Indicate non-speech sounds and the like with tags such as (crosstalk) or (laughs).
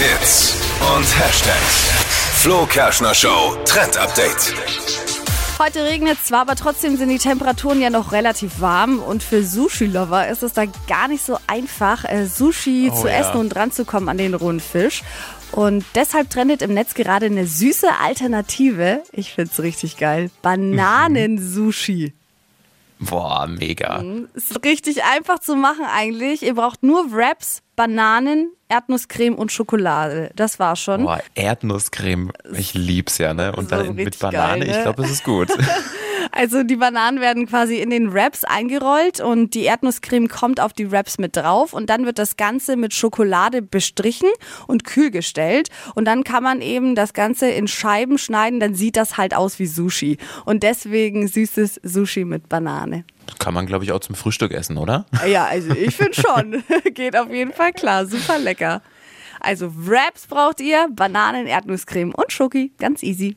Hits und Hashtags. Flo Kerschner Show Trend Update. Heute regnet es zwar, aber trotzdem sind die Temperaturen ja noch relativ warm. Und für Sushi-Lover ist es da gar nicht so einfach, äh, Sushi Oh zu ja. essen und dran zu kommen an den rohen Fisch. Und deshalb trendet im Netz gerade eine süße Alternative. Ich find's richtig geil. (laughs) Bananen-Sushi. Boah, mega. Ist richtig einfach zu machen eigentlich. Ihr braucht nur Wraps, Bananen, Erdnusscreme und Schokolade. Das war's schon. Boah, Erdnusscreme. Ich lieb's ja, ne? Und dann mit Banane, geil, ne? ich glaube, es ist gut. (laughs) Also die Bananen werden quasi in den Wraps eingerollt und die Erdnusscreme kommt auf die Wraps mit drauf und dann wird das Ganze mit Schokolade bestrichen und kühl gestellt und dann kann man eben das Ganze in Scheiben schneiden, dann sieht das halt aus wie Sushi und deswegen süßes Sushi mit Banane. Kann man, glaube ich, auch zum Frühstück essen, oder? Ja, also ich finde schon. (laughs) Geht auf jeden Fall klar, super lecker. Also Wraps braucht ihr, Bananen, Erdnusscreme und Schoki, ganz easy.